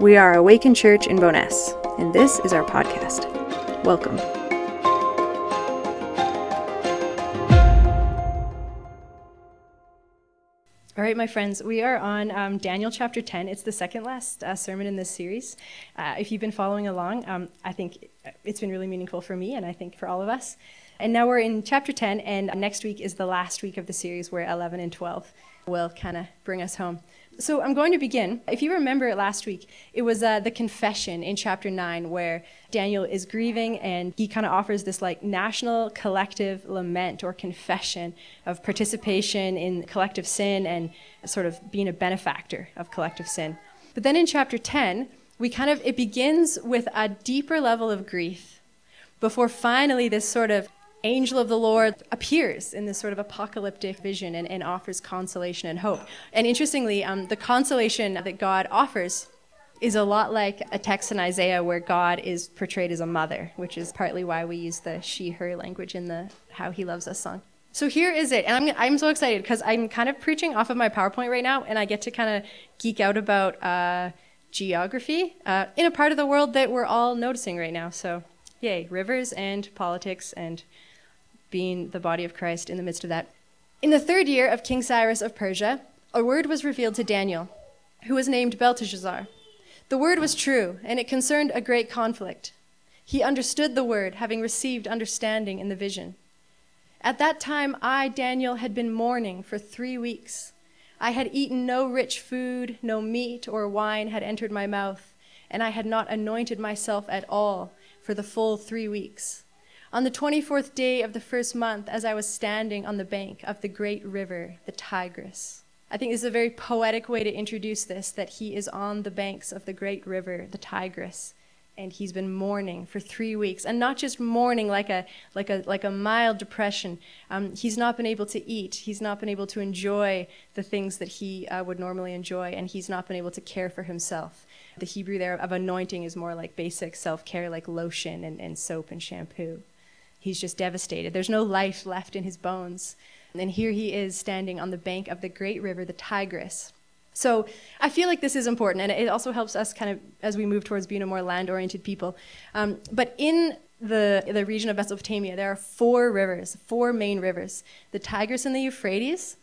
We are Awaken Church in Bowness, and this is our podcast. Welcome. All right, my friends, we are on um, Daniel chapter 10. It's the second last uh, sermon in this series. Uh, if you've been following along, um, I think it's been really meaningful for me and I think for all of us. And now we're in chapter 10, and next week is the last week of the series where 11 and 12 will kind of bring us home. So I'm going to begin. If you remember last week, it was uh, the confession in chapter 9 where Daniel is grieving and he kind of offers this like national collective lament or confession of participation in collective sin and sort of being a benefactor of collective sin. But then in chapter 10, we kind of, it begins with a deeper level of grief before finally this sort of angel of the Lord appears in this sort of apocalyptic vision and, and offers consolation and hope. And interestingly, um, the consolation that God offers is a lot like a text in Isaiah where God is portrayed as a mother, which is partly why we use the she her language in the How He Loves Us song. So here is it. And I'm, I'm so excited because I'm kind of preaching off of my PowerPoint right now, and I get to kind of geek out about uh, geography uh, in a part of the world that we're all noticing right now. So, yay, rivers and politics and being the body of Christ in the midst of that. In the third year of King Cyrus of Persia, a word was revealed to Daniel, who was named Belteshazzar. The word was true, and it concerned a great conflict. He understood the word, having received understanding in the vision. At that time, I, Daniel, had been mourning for three weeks. I had eaten no rich food, no meat or wine had entered my mouth, and I had not anointed myself at all for the full three weeks. On the 24th day of the first month, as I was standing on the bank of the great river, the Tigris. I think this is a very poetic way to introduce this that he is on the banks of the great river, the Tigris, and he's been mourning for three weeks. And not just mourning like a, like a, like a mild depression. Um, he's not been able to eat, he's not been able to enjoy the things that he uh, would normally enjoy, and he's not been able to care for himself. The Hebrew there of anointing is more like basic self care, like lotion and, and soap and shampoo. He's just devastated. There's no life left in his bones. And here he is standing on the bank of the great river, the Tigris. So I feel like this is important, and it also helps us kind of as we move towards being a more land oriented people. Um, but in the, the region of Mesopotamia, there are four rivers, four main rivers the Tigris and the Euphrates,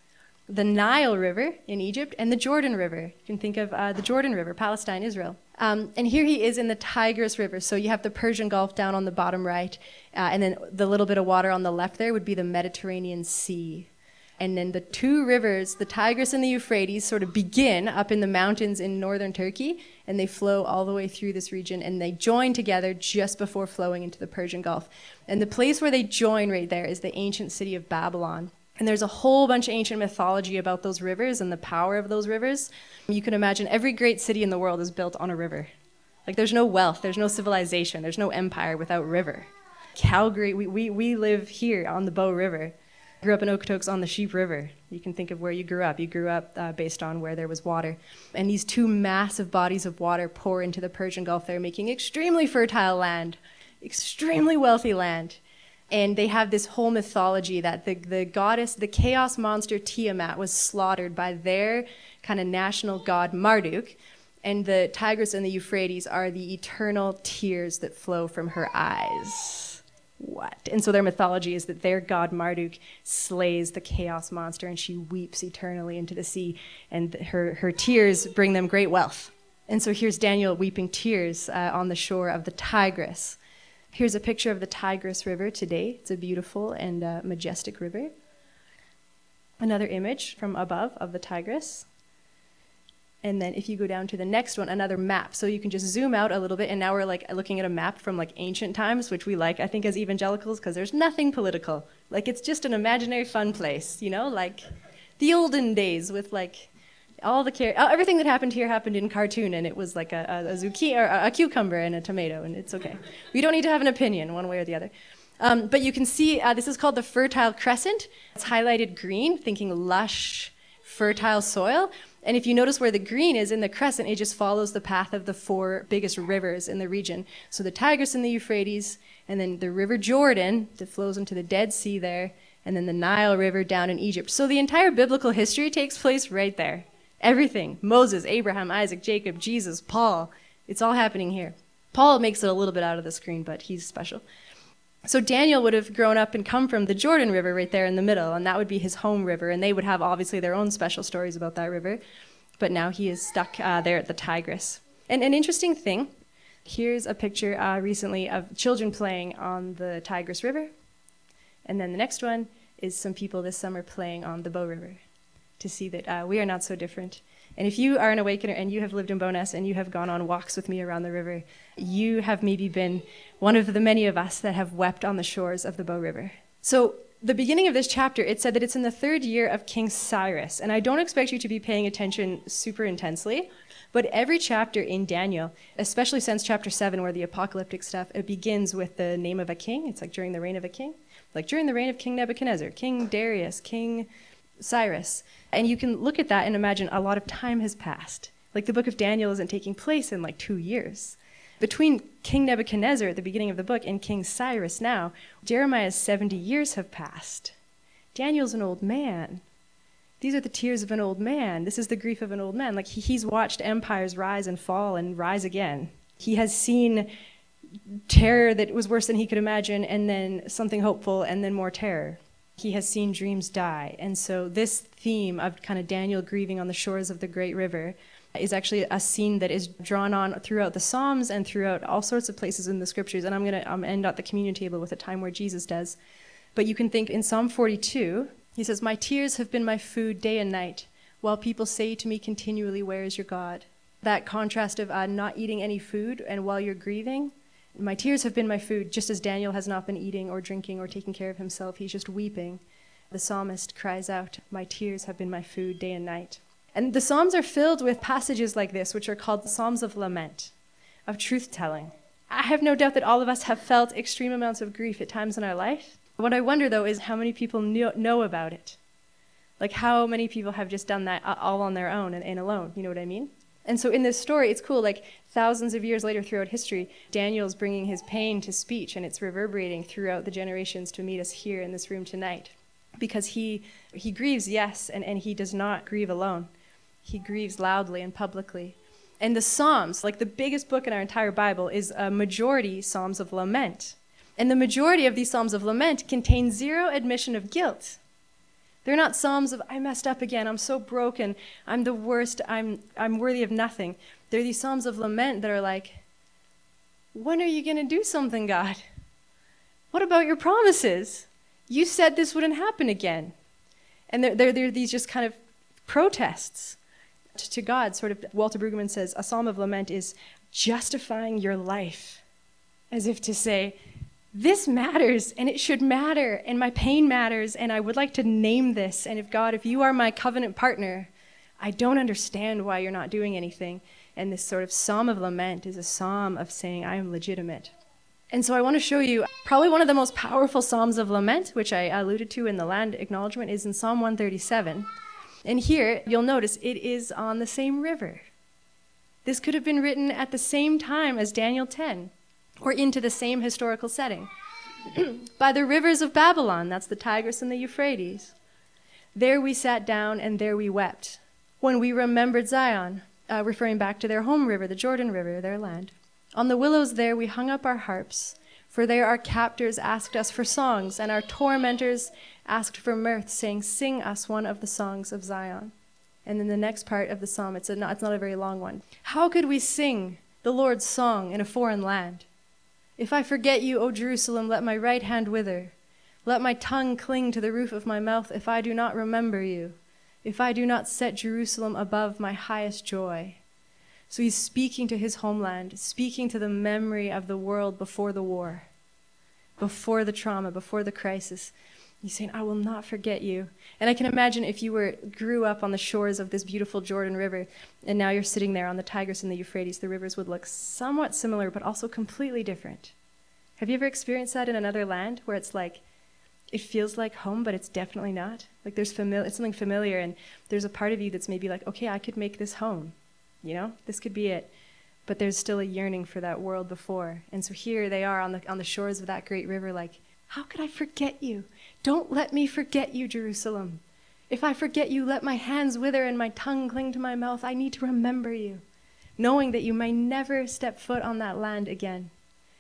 the Nile River in Egypt, and the Jordan River. You can think of uh, the Jordan River, Palestine, Israel. Um, and here he is in the Tigris River. So you have the Persian Gulf down on the bottom right, uh, and then the little bit of water on the left there would be the Mediterranean Sea. And then the two rivers, the Tigris and the Euphrates, sort of begin up in the mountains in northern Turkey, and they flow all the way through this region, and they join together just before flowing into the Persian Gulf. And the place where they join right there is the ancient city of Babylon. And there's a whole bunch of ancient mythology about those rivers and the power of those rivers. You can imagine every great city in the world is built on a river. Like there's no wealth, there's no civilization, there's no empire without river. Calgary, we, we, we live here on the Bow River. Grew up in Okotoks on the Sheep River. You can think of where you grew up. You grew up uh, based on where there was water. And these two massive bodies of water pour into the Persian Gulf there, making extremely fertile land, extremely wealthy land and they have this whole mythology that the, the goddess, the chaos monster Tiamat, was slaughtered by their kind of national god Marduk, and the Tigris and the Euphrates are the eternal tears that flow from her eyes. What? And so their mythology is that their god Marduk slays the chaos monster and she weeps eternally into the sea, and her, her tears bring them great wealth. And so here's Daniel weeping tears uh, on the shore of the Tigris. Here's a picture of the Tigris River today. It's a beautiful and uh, majestic river. Another image from above of the Tigris. And then if you go down to the next one, another map. So you can just zoom out a little bit, and now we're like looking at a map from like ancient times, which we like, I think, as evangelicals, because there's nothing political. Like it's just an imaginary fun place, you know, like the olden days with like all the car- everything that happened here happened in cartoon, and it was like a, a, a zucchini or a, a, cucumber and a tomato, and it's okay. We don't need to have an opinion one way or the other. Um, but you can see uh, this is called the Fertile Crescent. It's highlighted green, thinking lush, fertile soil. And if you notice where the green is in the crescent, it just follows the path of the four biggest rivers in the region. So the Tigris and the Euphrates, and then the River Jordan that flows into the Dead Sea there, and then the Nile River down in Egypt. So the entire biblical history takes place right there. Everything Moses, Abraham, Isaac, Jacob, Jesus, Paul, It's all happening here. Paul makes it a little bit out of the screen, but he's special. So Daniel would have grown up and come from the Jordan River right there in the middle, and that would be his home river, and they would have obviously their own special stories about that river. But now he is stuck uh, there at the Tigris. And an interesting thing here's a picture uh, recently of children playing on the Tigris River. And then the next one is some people this summer playing on the Bow River to see that uh, we are not so different. And if you are an awakener and you have lived in Bowness and you have gone on walks with me around the river, you have maybe been one of the many of us that have wept on the shores of the Bow River. So, the beginning of this chapter, it said that it's in the third year of King Cyrus. And I don't expect you to be paying attention super intensely, but every chapter in Daniel, especially since chapter 7, where the apocalyptic stuff, it begins with the name of a king. It's like during the reign of a king. Like during the reign of King Nebuchadnezzar, King Darius, King Cyrus. And you can look at that and imagine a lot of time has passed. Like the book of Daniel isn't taking place in like two years. Between King Nebuchadnezzar at the beginning of the book and King Cyrus now, Jeremiah's 70 years have passed. Daniel's an old man. These are the tears of an old man. This is the grief of an old man. Like he, he's watched empires rise and fall and rise again. He has seen terror that was worse than he could imagine, and then something hopeful, and then more terror. He has seen dreams die. And so, this theme of kind of Daniel grieving on the shores of the great river is actually a scene that is drawn on throughout the Psalms and throughout all sorts of places in the scriptures. And I'm going to um, end at the communion table with a time where Jesus does. But you can think in Psalm 42, he says, My tears have been my food day and night, while people say to me continually, Where is your God? That contrast of uh, not eating any food and while you're grieving, my tears have been my food, just as Daniel has not been eating or drinking or taking care of himself. He's just weeping. The psalmist cries out, My tears have been my food day and night. And the Psalms are filled with passages like this, which are called the Psalms of Lament, of truth telling. I have no doubt that all of us have felt extreme amounts of grief at times in our life. What I wonder, though, is how many people know about it. Like, how many people have just done that all on their own and, alone? You know what I mean? And so in this story, it's cool. Like thousands of years later throughout history, Daniel's bringing his pain to speech, and it's reverberating throughout the generations to meet us here in this room tonight. Because he, he grieves, yes, and, and he does not grieve alone. He grieves loudly and publicly. And the Psalms, like the biggest book in our entire Bible, is a majority Psalms of lament. And the majority of these Psalms of lament contain zero admission of guilt. They're not psalms of, I messed up again, I'm so broken, I'm the worst, I'm, I'm worthy of nothing. They're these psalms of lament that are like, when are you going to do something, God? What about your promises? You said this wouldn't happen again. And they're, they're, they're these just kind of protests to God. Sort of, Walter Brueggemann says, a psalm of lament is justifying your life, as if to say, this matters and it should matter and my pain matters and I would like to name this. And if God, if you are my covenant partner, I don't understand why you're not doing anything. And this sort of psalm of lament is a psalm of saying, I am legitimate. And so I want to show you probably one of the most powerful psalms of lament, which I alluded to in the land acknowledgement, is in Psalm 137. And here you'll notice it is on the same river. This could have been written at the same time as Daniel 10 or into the same historical setting. By the rivers of Babylon, that's the Tigris and the Euphrates. There we sat down and there we wept. When we remembered Zion, uh, referring back to their home river, the Jordan River, their land. On the willows there we hung up our harps, for there our captors asked us for songs, and our tormentors asked for mirth, saying, Sing us one of the songs of Zion. And then the next part of the psalm, it's, a, it's not a very long one. How could we sing the Lord's song in a foreign land? If I forget you, O Jerusalem, let my right hand wither. Let my tongue cling to the roof of my mouth if I do not remember you, if I do not set Jerusalem above my highest joy. So he's speaking to his homeland, speaking to the memory of the world before the war, before the trauma, before the crisis. He's saying, I will not forget you. And I can imagine if you were grew up on the shores of this beautiful Jordan River, and now you're sitting there on the Tigris and the Euphrates, the rivers would look somewhat similar, but also completely different. Have you ever experienced that in another land where it's like, it feels like home, but it's definitely not? Like there's familiar, it's something familiar, and there's a part of you that's maybe like, okay, I could make this home. You know, this could be it. But there's still a yearning for that world before. And so here they are on the, on the shores of that great river, like, how could I forget you? Don't let me forget you, Jerusalem. If I forget you, let my hands wither and my tongue cling to my mouth. I need to remember you. knowing that you may never step foot on that land again.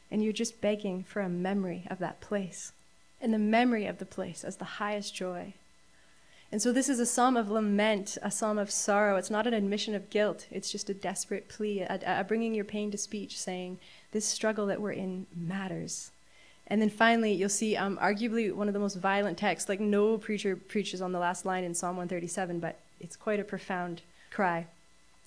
And you're just begging for a memory of that place and the memory of the place as the highest joy. And so this is a psalm of lament, a psalm of sorrow. It's not an admission of guilt, it's just a desperate plea, a, a bringing your pain to speech, saying, This struggle that we're in matters. And then finally, you'll see um, arguably one of the most violent texts. Like no preacher preaches on the last line in Psalm 137, but it's quite a profound cry.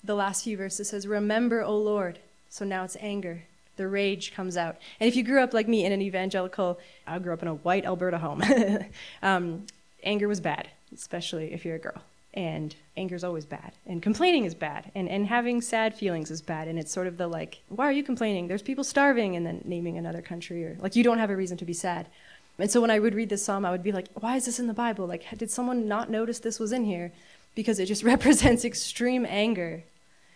The last few verses says, Remember, O Lord. So now it's anger. The rage comes out. And if you grew up like me in an evangelical, I grew up in a white Alberta home, um, anger was bad, especially if you're a girl and anger is always bad and complaining is bad and, and having sad feelings is bad and it's sort of the like why are you complaining? There's people starving and then naming another country or like you don't have a reason to be sad. And so when i would read this psalm i would be like why is this in the bible? Like did someone not notice this was in here? Because it just represents extreme anger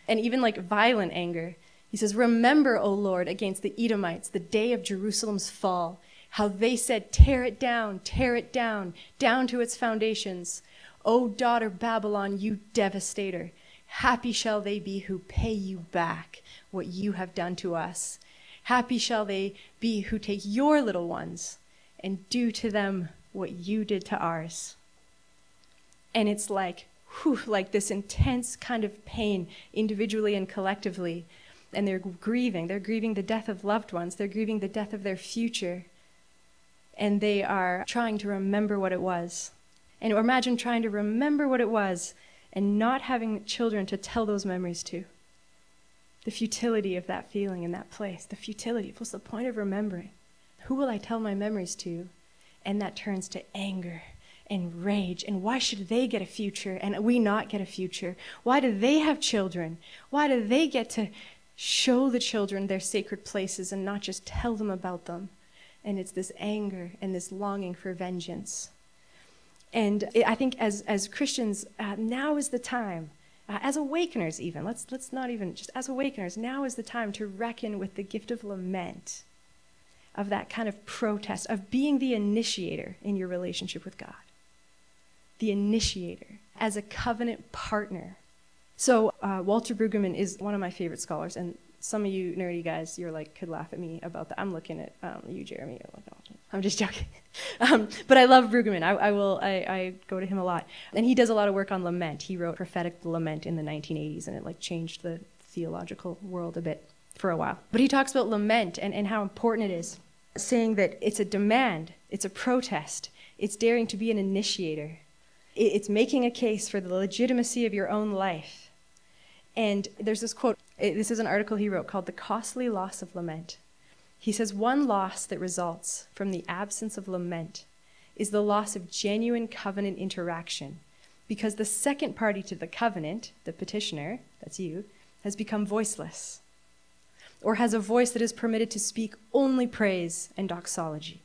and even like violent anger. He says remember o lord against the edomites the day of jerusalem's fall how they said tear it down tear it down down to its foundations O daughter Babylon, you devastator, happy shall they be who pay you back what you have done to us. Happy shall they be who take your little ones and do to them what you did to ours. And it's like, whew, like this intense kind of pain, individually and collectively. And they're grieving. They're grieving the death of loved ones. They're grieving the death of their future. And they are trying to remember what it was. And imagine trying to remember what it was and not having children to tell those memories to. The futility of that feeling in that place, the futility. What's the point of remembering? Who will I tell my memories to? And that turns to anger and rage. And why should they get a future and we not get a future? Why do they have children? Why do they get to show the children their sacred places and not just tell them about them? And it's this anger and this longing for vengeance. And I think as, as Christians, uh, now is the time, uh, as awakeners even, let's, let's not even, just as awakeners, now is the time to reckon with the gift of lament, of that kind of protest, of being the initiator in your relationship with God. The initiator as a covenant partner. So, uh, Walter Brueggemann is one of my favorite scholars, and some of you nerdy guys, you're like, could laugh at me about that. I'm looking at um, you, Jeremy. Like, oh, I'm just joking. um, but I love Brueggemann. I, I will. I, I, go to him a lot, and he does a lot of work on lament. He wrote prophetic lament in the 1980s, and it like changed the theological world a bit for a while. But he talks about lament and, and how important it is, saying that it's a demand, it's a protest, it's daring to be an initiator, it's making a case for the legitimacy of your own life. And there's this quote eh, this is an article he wrote called The Costly Loss of Lament. He says, One loss that results from the absence of lament is the loss of genuine covenant interaction, because the second party to the covenant, the petitioner, that's you, has become voiceless, or has a voice that is permitted to speak only praise and doxology.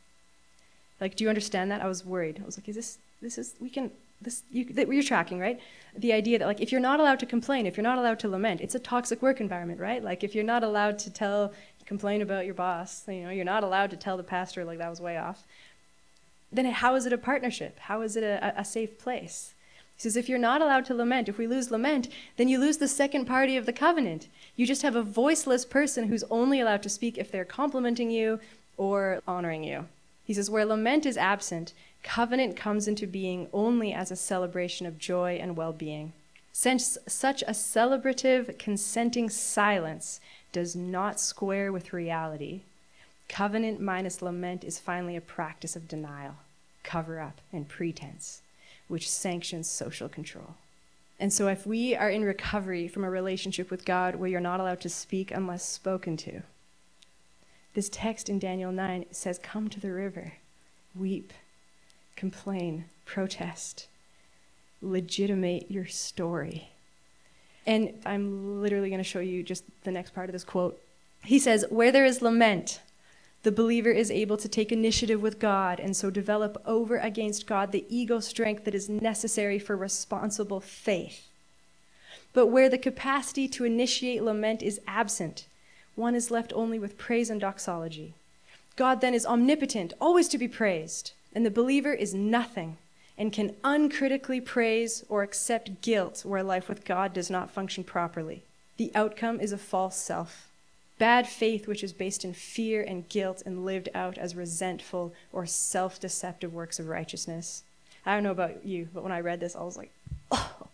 Like, do you understand that? I was worried. I was like, is this, this is, we can, this you, that you're tracking, right? The idea that like if you're not allowed to complain, if you're not allowed to lament, it's a toxic work environment, right? Like if you're not allowed to tell, complain about your boss, you know, you're not allowed to tell the pastor like that was way off. Then how is it a partnership? How is it a, a safe place? He says, if you're not allowed to lament, if we lose lament, then you lose the second party of the covenant. You just have a voiceless person who's only allowed to speak if they're complimenting you or honoring you. He says, where lament is absent, covenant comes into being only as a celebration of joy and well being. Since such a celebrative, consenting silence does not square with reality, covenant minus lament is finally a practice of denial, cover up, and pretense, which sanctions social control. And so, if we are in recovery from a relationship with God where you're not allowed to speak unless spoken to, this text in Daniel 9 says, Come to the river, weep, complain, protest, legitimate your story. And I'm literally going to show you just the next part of this quote. He says, Where there is lament, the believer is able to take initiative with God and so develop over against God the ego strength that is necessary for responsible faith. But where the capacity to initiate lament is absent, one is left only with praise and doxology. God then is omnipotent, always to be praised. And the believer is nothing and can uncritically praise or accept guilt where life with God does not function properly. The outcome is a false self. Bad faith, which is based in fear and guilt and lived out as resentful or self deceptive works of righteousness. I don't know about you, but when I read this, I was like, oh,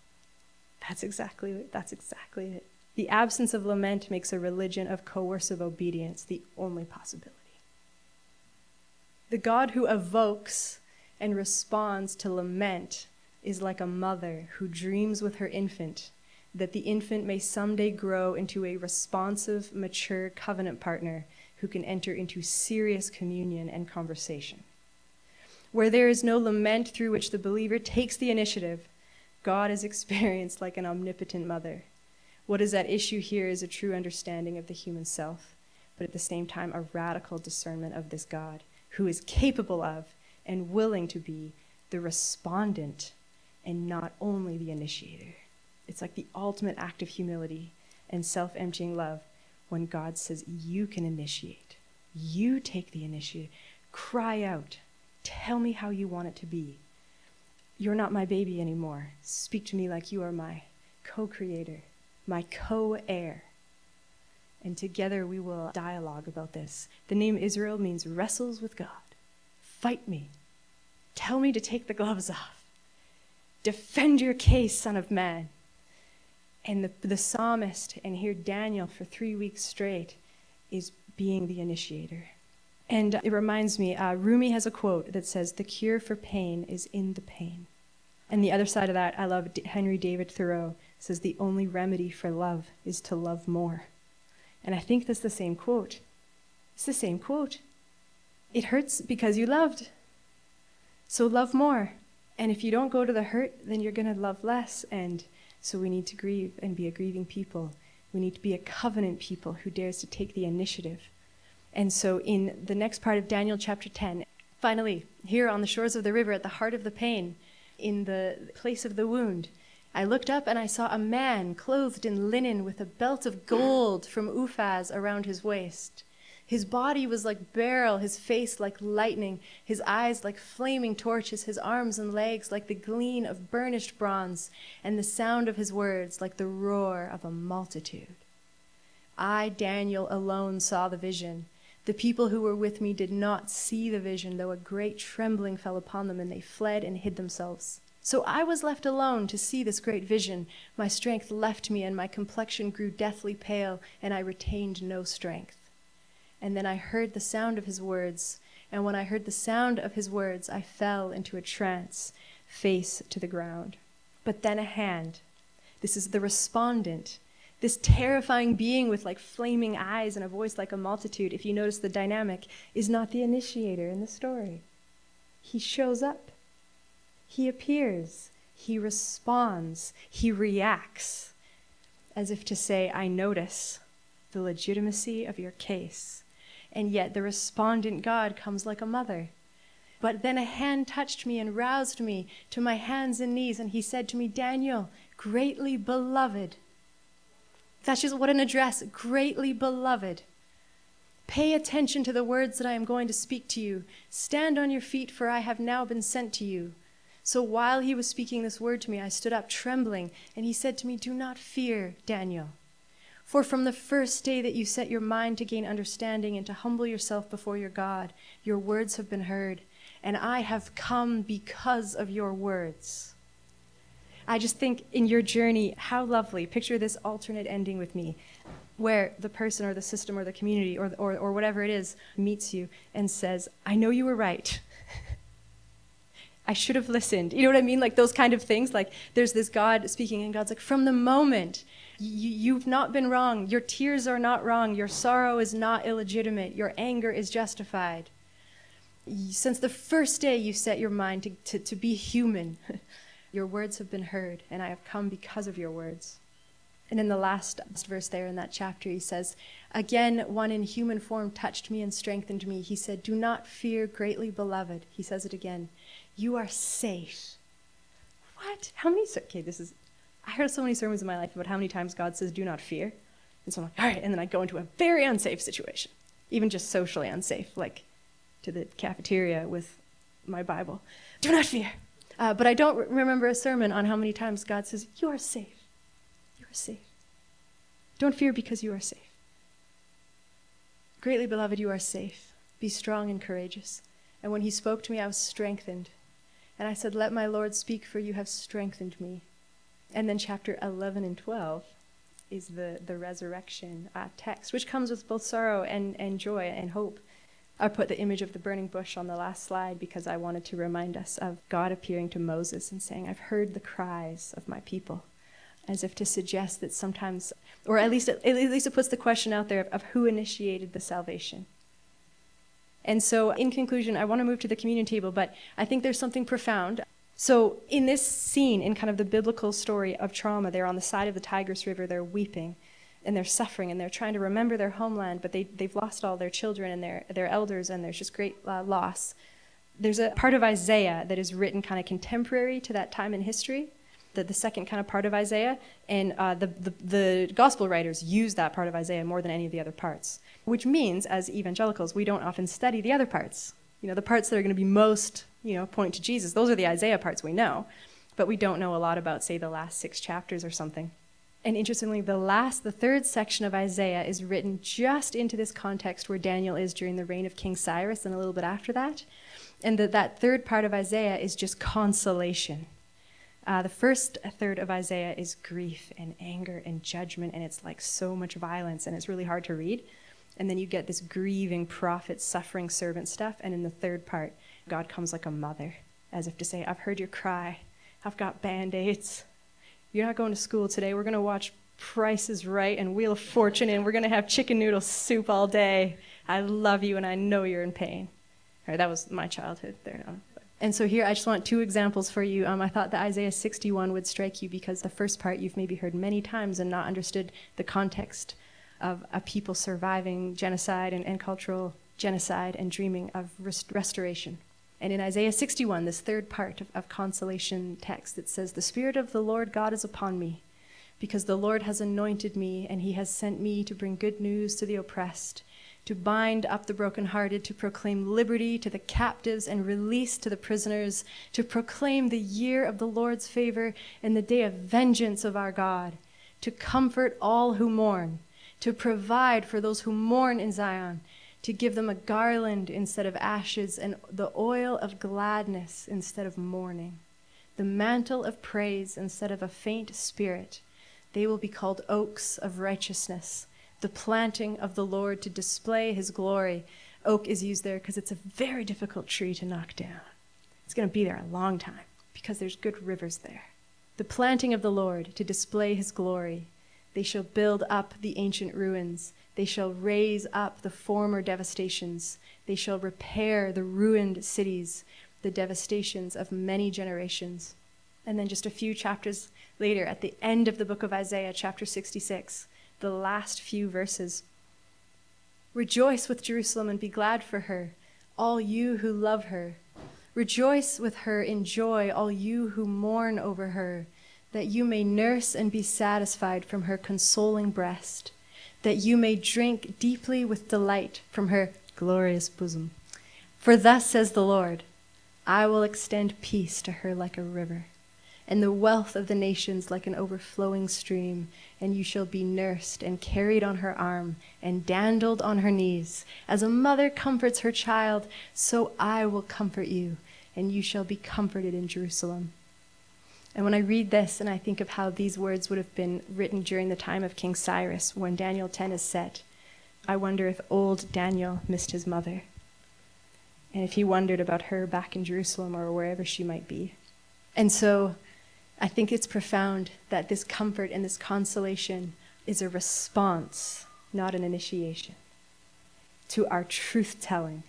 that's exactly it. That's exactly it. The absence of lament makes a religion of coercive obedience the only possibility. The God who evokes and responds to lament is like a mother who dreams with her infant that the infant may someday grow into a responsive, mature covenant partner who can enter into serious communion and conversation. Where there is no lament through which the believer takes the initiative, God is experienced like an omnipotent mother. What is at issue here is a true understanding of the human self, but at the same time, a radical discernment of this God who is capable of and willing to be the respondent and not only the initiator. It's like the ultimate act of humility and self emptying love when God says, You can initiate. You take the initiative. Cry out. Tell me how you want it to be. You're not my baby anymore. Speak to me like you are my co creator, my co heir. And together we will dialogue about this. The name Israel means wrestles with God. Fight me. Tell me to take the gloves off. Defend your case, Son of Man. And the, the psalmist, and here Daniel for three weeks straight, is being the initiator. And it reminds me, uh, Rumi has a quote that says, The cure for pain is in the pain. And the other side of that, I love Henry David Thoreau says, The only remedy for love is to love more. And I think that's the same quote. It's the same quote. It hurts because you loved. So love more. And if you don't go to the hurt, then you're going to love less. And so we need to grieve and be a grieving people. We need to be a covenant people who dares to take the initiative. And so in the next part of Daniel chapter 10, finally, here on the shores of the river, at the heart of the pain, in the place of the wound, I looked up and I saw a man clothed in linen with a belt of gold from Uphaz around his waist. His body was like beryl, his face like lightning, his eyes like flaming torches, his arms and legs like the gleam of burnished bronze, and the sound of his words like the roar of a multitude. I, Daniel, alone saw the vision. The people who were with me did not see the vision, though a great trembling fell upon them, and they fled and hid themselves. So I was left alone to see this great vision. My strength left me, and my complexion grew deathly pale, and I retained no strength. And then I heard the sound of his words. And when I heard the sound of his words, I fell into a trance, face to the ground. But then a hand, this is the respondent, this terrifying being with like flaming eyes and a voice like a multitude, if you notice the dynamic, is not the initiator in the story. He shows up, he appears, he responds, he reacts, as if to say, I notice the legitimacy of your case and yet the respondent God comes like a mother. But then a hand touched me and roused me to my hands and knees, and he said to me, Daniel, greatly beloved. That's just what an address, greatly beloved. Pay attention to the words that I am going to speak to you. Stand on your feet, for I have now been sent to you. So while he was speaking this word to me, I stood up trembling, and he said to me, Do not fear, Daniel. For from the first day that you set your mind to gain understanding and to humble yourself before your God, your words have been heard, and I have come because of your words. I just think in your journey, how lovely. Picture this alternate ending with me, where the person or the system or the community or, or, or whatever it is meets you and says, I know you were right. I should have listened. You know what I mean? Like those kind of things. Like there's this God speaking, and God's like, from the moment You've not been wrong. Your tears are not wrong. Your sorrow is not illegitimate. Your anger is justified. Since the first day you set your mind to, to, to be human, your words have been heard, and I have come because of your words. And in the last verse there in that chapter, he says, Again, one in human form touched me and strengthened me. He said, Do not fear, greatly beloved. He says it again. You are safe. What? How many? Okay, this is I heard so many sermons in my life about how many times God says, do not fear. And so I'm like, all right. And then I go into a very unsafe situation, even just socially unsafe, like to the cafeteria with my Bible. Do not fear. Uh, but I don't re- remember a sermon on how many times God says, you are safe. Safe. Don't fear because you are safe. Greatly beloved, you are safe. Be strong and courageous. And when he spoke to me, I was strengthened. And I said, Let my Lord speak, for you have strengthened me. And then chapter 11 and 12 is the, the resurrection uh, text, which comes with both sorrow and, and joy and hope. I put the image of the burning bush on the last slide because I wanted to remind us of God appearing to Moses and saying, I've heard the cries of my people, as if to suggest that sometimes, or at least, at least it puts the question out there of, of who initiated the salvation. And so, in conclusion, I want to move to the communion table, but I think there's something profound. So, in this scene, in kind of the biblical story of trauma, they're on the side of the Tigris River, they're weeping and they're suffering and they're trying to remember their homeland, but they, they've lost all their children and their, their elders, and there's just great uh, loss. There's a part of Isaiah that is written kind of contemporary to that time in history, the, the second kind of part of Isaiah, and uh, the, the, the gospel writers use that part of Isaiah more than any of the other parts, which means, as evangelicals, we don't often study the other parts. You know, the parts that are going to be most, you know, point to Jesus, those are the Isaiah parts we know, but we don't know a lot about, say, the last six chapters or something. And interestingly, the last, the third section of Isaiah is written just into this context where Daniel is during the reign of King Cyrus and a little bit after that. And that, that third part of Isaiah is just consolation. Uh, the first third of Isaiah is grief and anger and judgment, and it's like so much violence, and it's really hard to read. And then you get this grieving prophet, suffering servant stuff. And in the third part, God comes like a mother, as if to say, I've heard your cry, I've got band aids, you're not going to school today. We're going to watch Price is Right and Wheel of Fortune, and we're going to have chicken noodle soup all day. I love you, and I know you're in pain. All right, that was my childhood there. And so here, I just want two examples for you. Um, I thought that Isaiah 61 would strike you because the first part you've maybe heard many times and not understood the context of a people surviving genocide and, and cultural genocide and dreaming of rest- restoration. And in Isaiah 61, this third part of, of consolation text, it says, The Spirit of the Lord God is upon me, because the Lord has anointed me, and he has sent me to bring good news to the oppressed, to bind up the brokenhearted, to proclaim liberty to the captives and release to the prisoners, to proclaim the year of the Lord's favor and the day of vengeance of our God, to comfort all who mourn, to provide for those who mourn in Zion to give them a garland instead of ashes, and the oil of gladness instead of mourning, the mantle of praise instead of a faint spirit. They will be called oaks of righteousness, the planting of the Lord to display his glory. Oak is used there because it's a very difficult tree to knock down. It's going to be there a long time because there's good rivers there. The planting of the Lord to display his glory. They shall build up the ancient ruins. They shall raise up the former devastations. They shall repair the ruined cities, the devastations of many generations. And then just a few chapters later, at the end of the book of Isaiah, chapter 66, the last few verses Rejoice with Jerusalem and be glad for her, all you who love her. Rejoice with her in joy, all you who mourn over her, that you may nurse and be satisfied from her consoling breast that you may drink deeply with delight from her glorious bosom. For thus says the Lord I will extend peace to her like a river, and the wealth of the nations like an overflowing stream, and you shall be nursed and carried on her arm and dandled on her knees. As a mother comforts her child, so I will comfort you, and you shall be comforted in Jerusalem. And when I read this and I think of how these words would have been written during the time of King Cyrus when Daniel 10 is set, I wonder if old Daniel missed his mother. And if he wondered about her back in Jerusalem or wherever she might be. And so I think it's profound that this comfort and this consolation is a response, not an initiation, to our truth telling,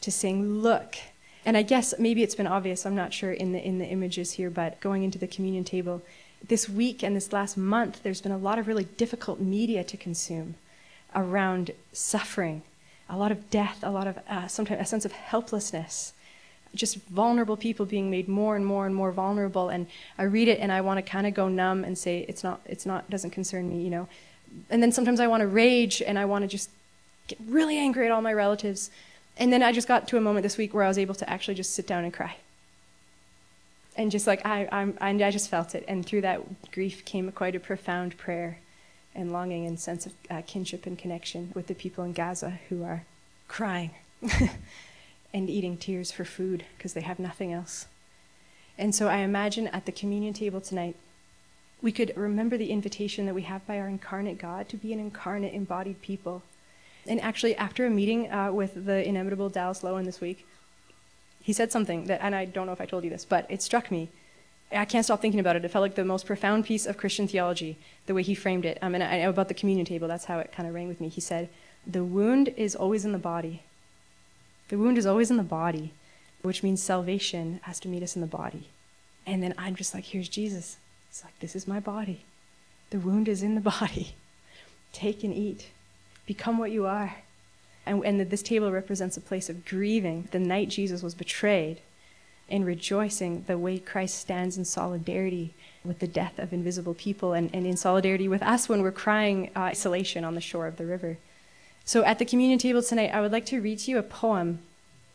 to saying, Look, and I guess maybe it's been obvious, I'm not sure in the, in the images here, but going into the communion table, this week and this last month, there's been a lot of really difficult media to consume around suffering, a lot of death, a lot of uh, sometimes a sense of helplessness, just vulnerable people being made more and more and more vulnerable. And I read it and I want to kind of go numb and say it's not, it's not, doesn't concern me, you know. And then sometimes I want to rage and I want to just get really angry at all my relatives and then I just got to a moment this week where I was able to actually just sit down and cry. And just like I, I'm, I just felt it, and through that grief came quite a profound prayer and longing and sense of uh, kinship and connection with the people in Gaza who are crying and eating tears for food because they have nothing else. And so I imagine at the communion table tonight, we could remember the invitation that we have by our incarnate God to be an incarnate, embodied people. And actually, after a meeting uh, with the inimitable Dallas Lowen this week, he said something that, and I don't know if I told you this, but it struck me. I can't stop thinking about it. It felt like the most profound piece of Christian theology, the way he framed it. Um, and I, about the communion table, that's how it kind of rang with me. He said, The wound is always in the body. The wound is always in the body, which means salvation has to meet us in the body. And then I'm just like, Here's Jesus. It's like, This is my body. The wound is in the body. Take and eat. Become what you are. And, and this table represents a place of grieving the night Jesus was betrayed and rejoicing the way Christ stands in solidarity with the death of invisible people and, and in solidarity with us when we're crying uh, isolation on the shore of the river. So at the communion table tonight, I would like to read to you a poem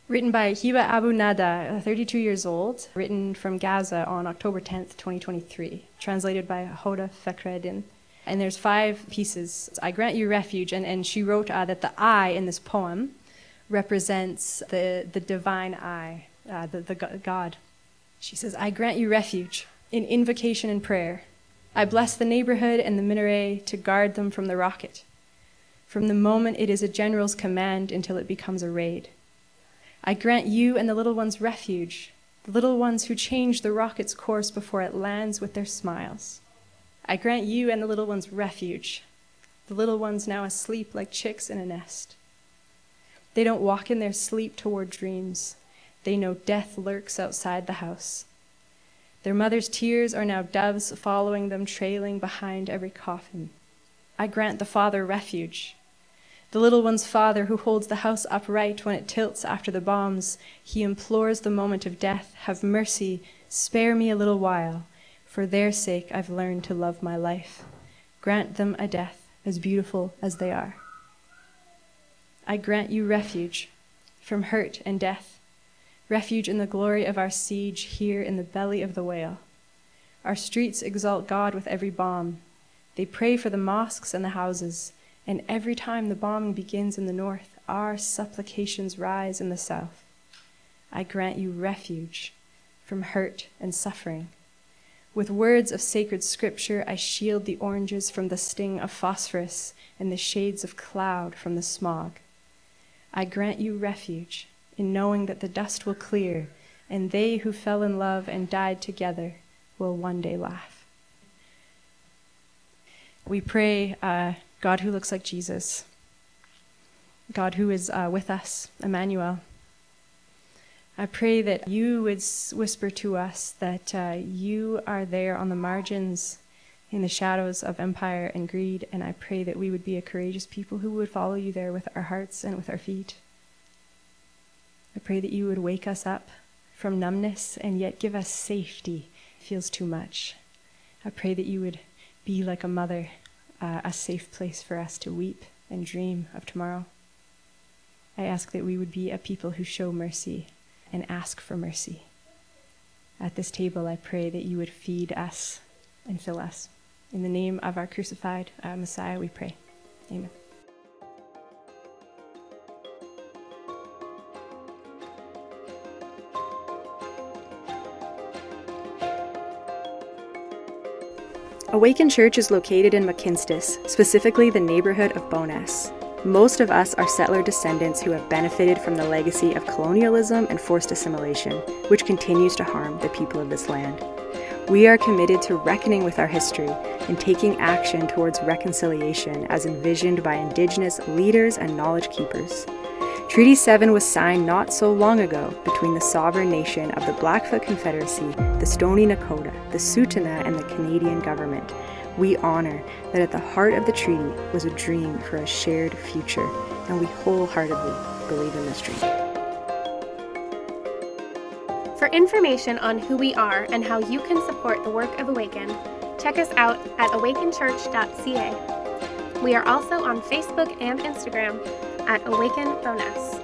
written by Hiba Abu Nada, 32 years old, written from Gaza on October 10th, 2023, translated by Huda Fakhreddine and there's five pieces. I grant you refuge, and, and she wrote uh, that the I in this poem represents the, the divine I, uh, the, the God. She says, I grant you refuge in invocation and prayer. I bless the neighborhood and the minaret to guard them from the rocket, from the moment it is a general's command until it becomes a raid. I grant you and the little ones refuge, the little ones who change the rocket's course before it lands with their smiles. I grant you and the little ones refuge, the little ones now asleep like chicks in a nest. They don't walk in their sleep toward dreams. They know death lurks outside the house. Their mother's tears are now doves following them, trailing behind every coffin. I grant the father refuge. The little one's father who holds the house upright when it tilts after the bombs, he implores the moment of death Have mercy, spare me a little while. For their sake, I've learned to love my life. Grant them a death as beautiful as they are. I grant you refuge from hurt and death, refuge in the glory of our siege here in the belly of the whale. Our streets exalt God with every bomb. They pray for the mosques and the houses, and every time the bombing begins in the north, our supplications rise in the south. I grant you refuge from hurt and suffering with words of sacred scripture, I shield the oranges from the sting of phosphorus and the shades of cloud from the smog. I grant you refuge in knowing that the dust will clear, and they who fell in love and died together will one day laugh. We pray, uh, God who looks like Jesus, God who is uh, with us, Emmanuel. I pray that you would whisper to us that uh, you are there on the margins in the shadows of empire and greed, and I pray that we would be a courageous people who would follow you there with our hearts and with our feet. I pray that you would wake us up from numbness and yet give us safety. It feels too much. I pray that you would be like a mother, uh, a safe place for us to weep and dream of tomorrow. I ask that we would be a people who show mercy and ask for mercy. At this table, I pray that you would feed us and fill us. In the name of our crucified uh, Messiah, we pray. Amen. Awaken Church is located in Mohkinstsis, specifically the neighborhood of Bowness. Most of us are settler descendants who have benefited from the legacy of colonialism and forced assimilation, which continues to harm the people of this land. We are committed to reckoning with our history and taking action towards reconciliation as envisioned by Indigenous leaders and knowledge keepers. Treaty 7 was signed not so long ago between the sovereign nation of the Blackfoot Confederacy, the Stoney Nakoda, the Tsuut'ina, and the Canadian government we honor that at the heart of the treaty was a dream for a shared future, and we wholeheartedly believe in this dream. For information on who we are and how you can support the work of Awaken, check us out at awakenchurch.ca. We are also on Facebook and Instagram at Awaken Bowness.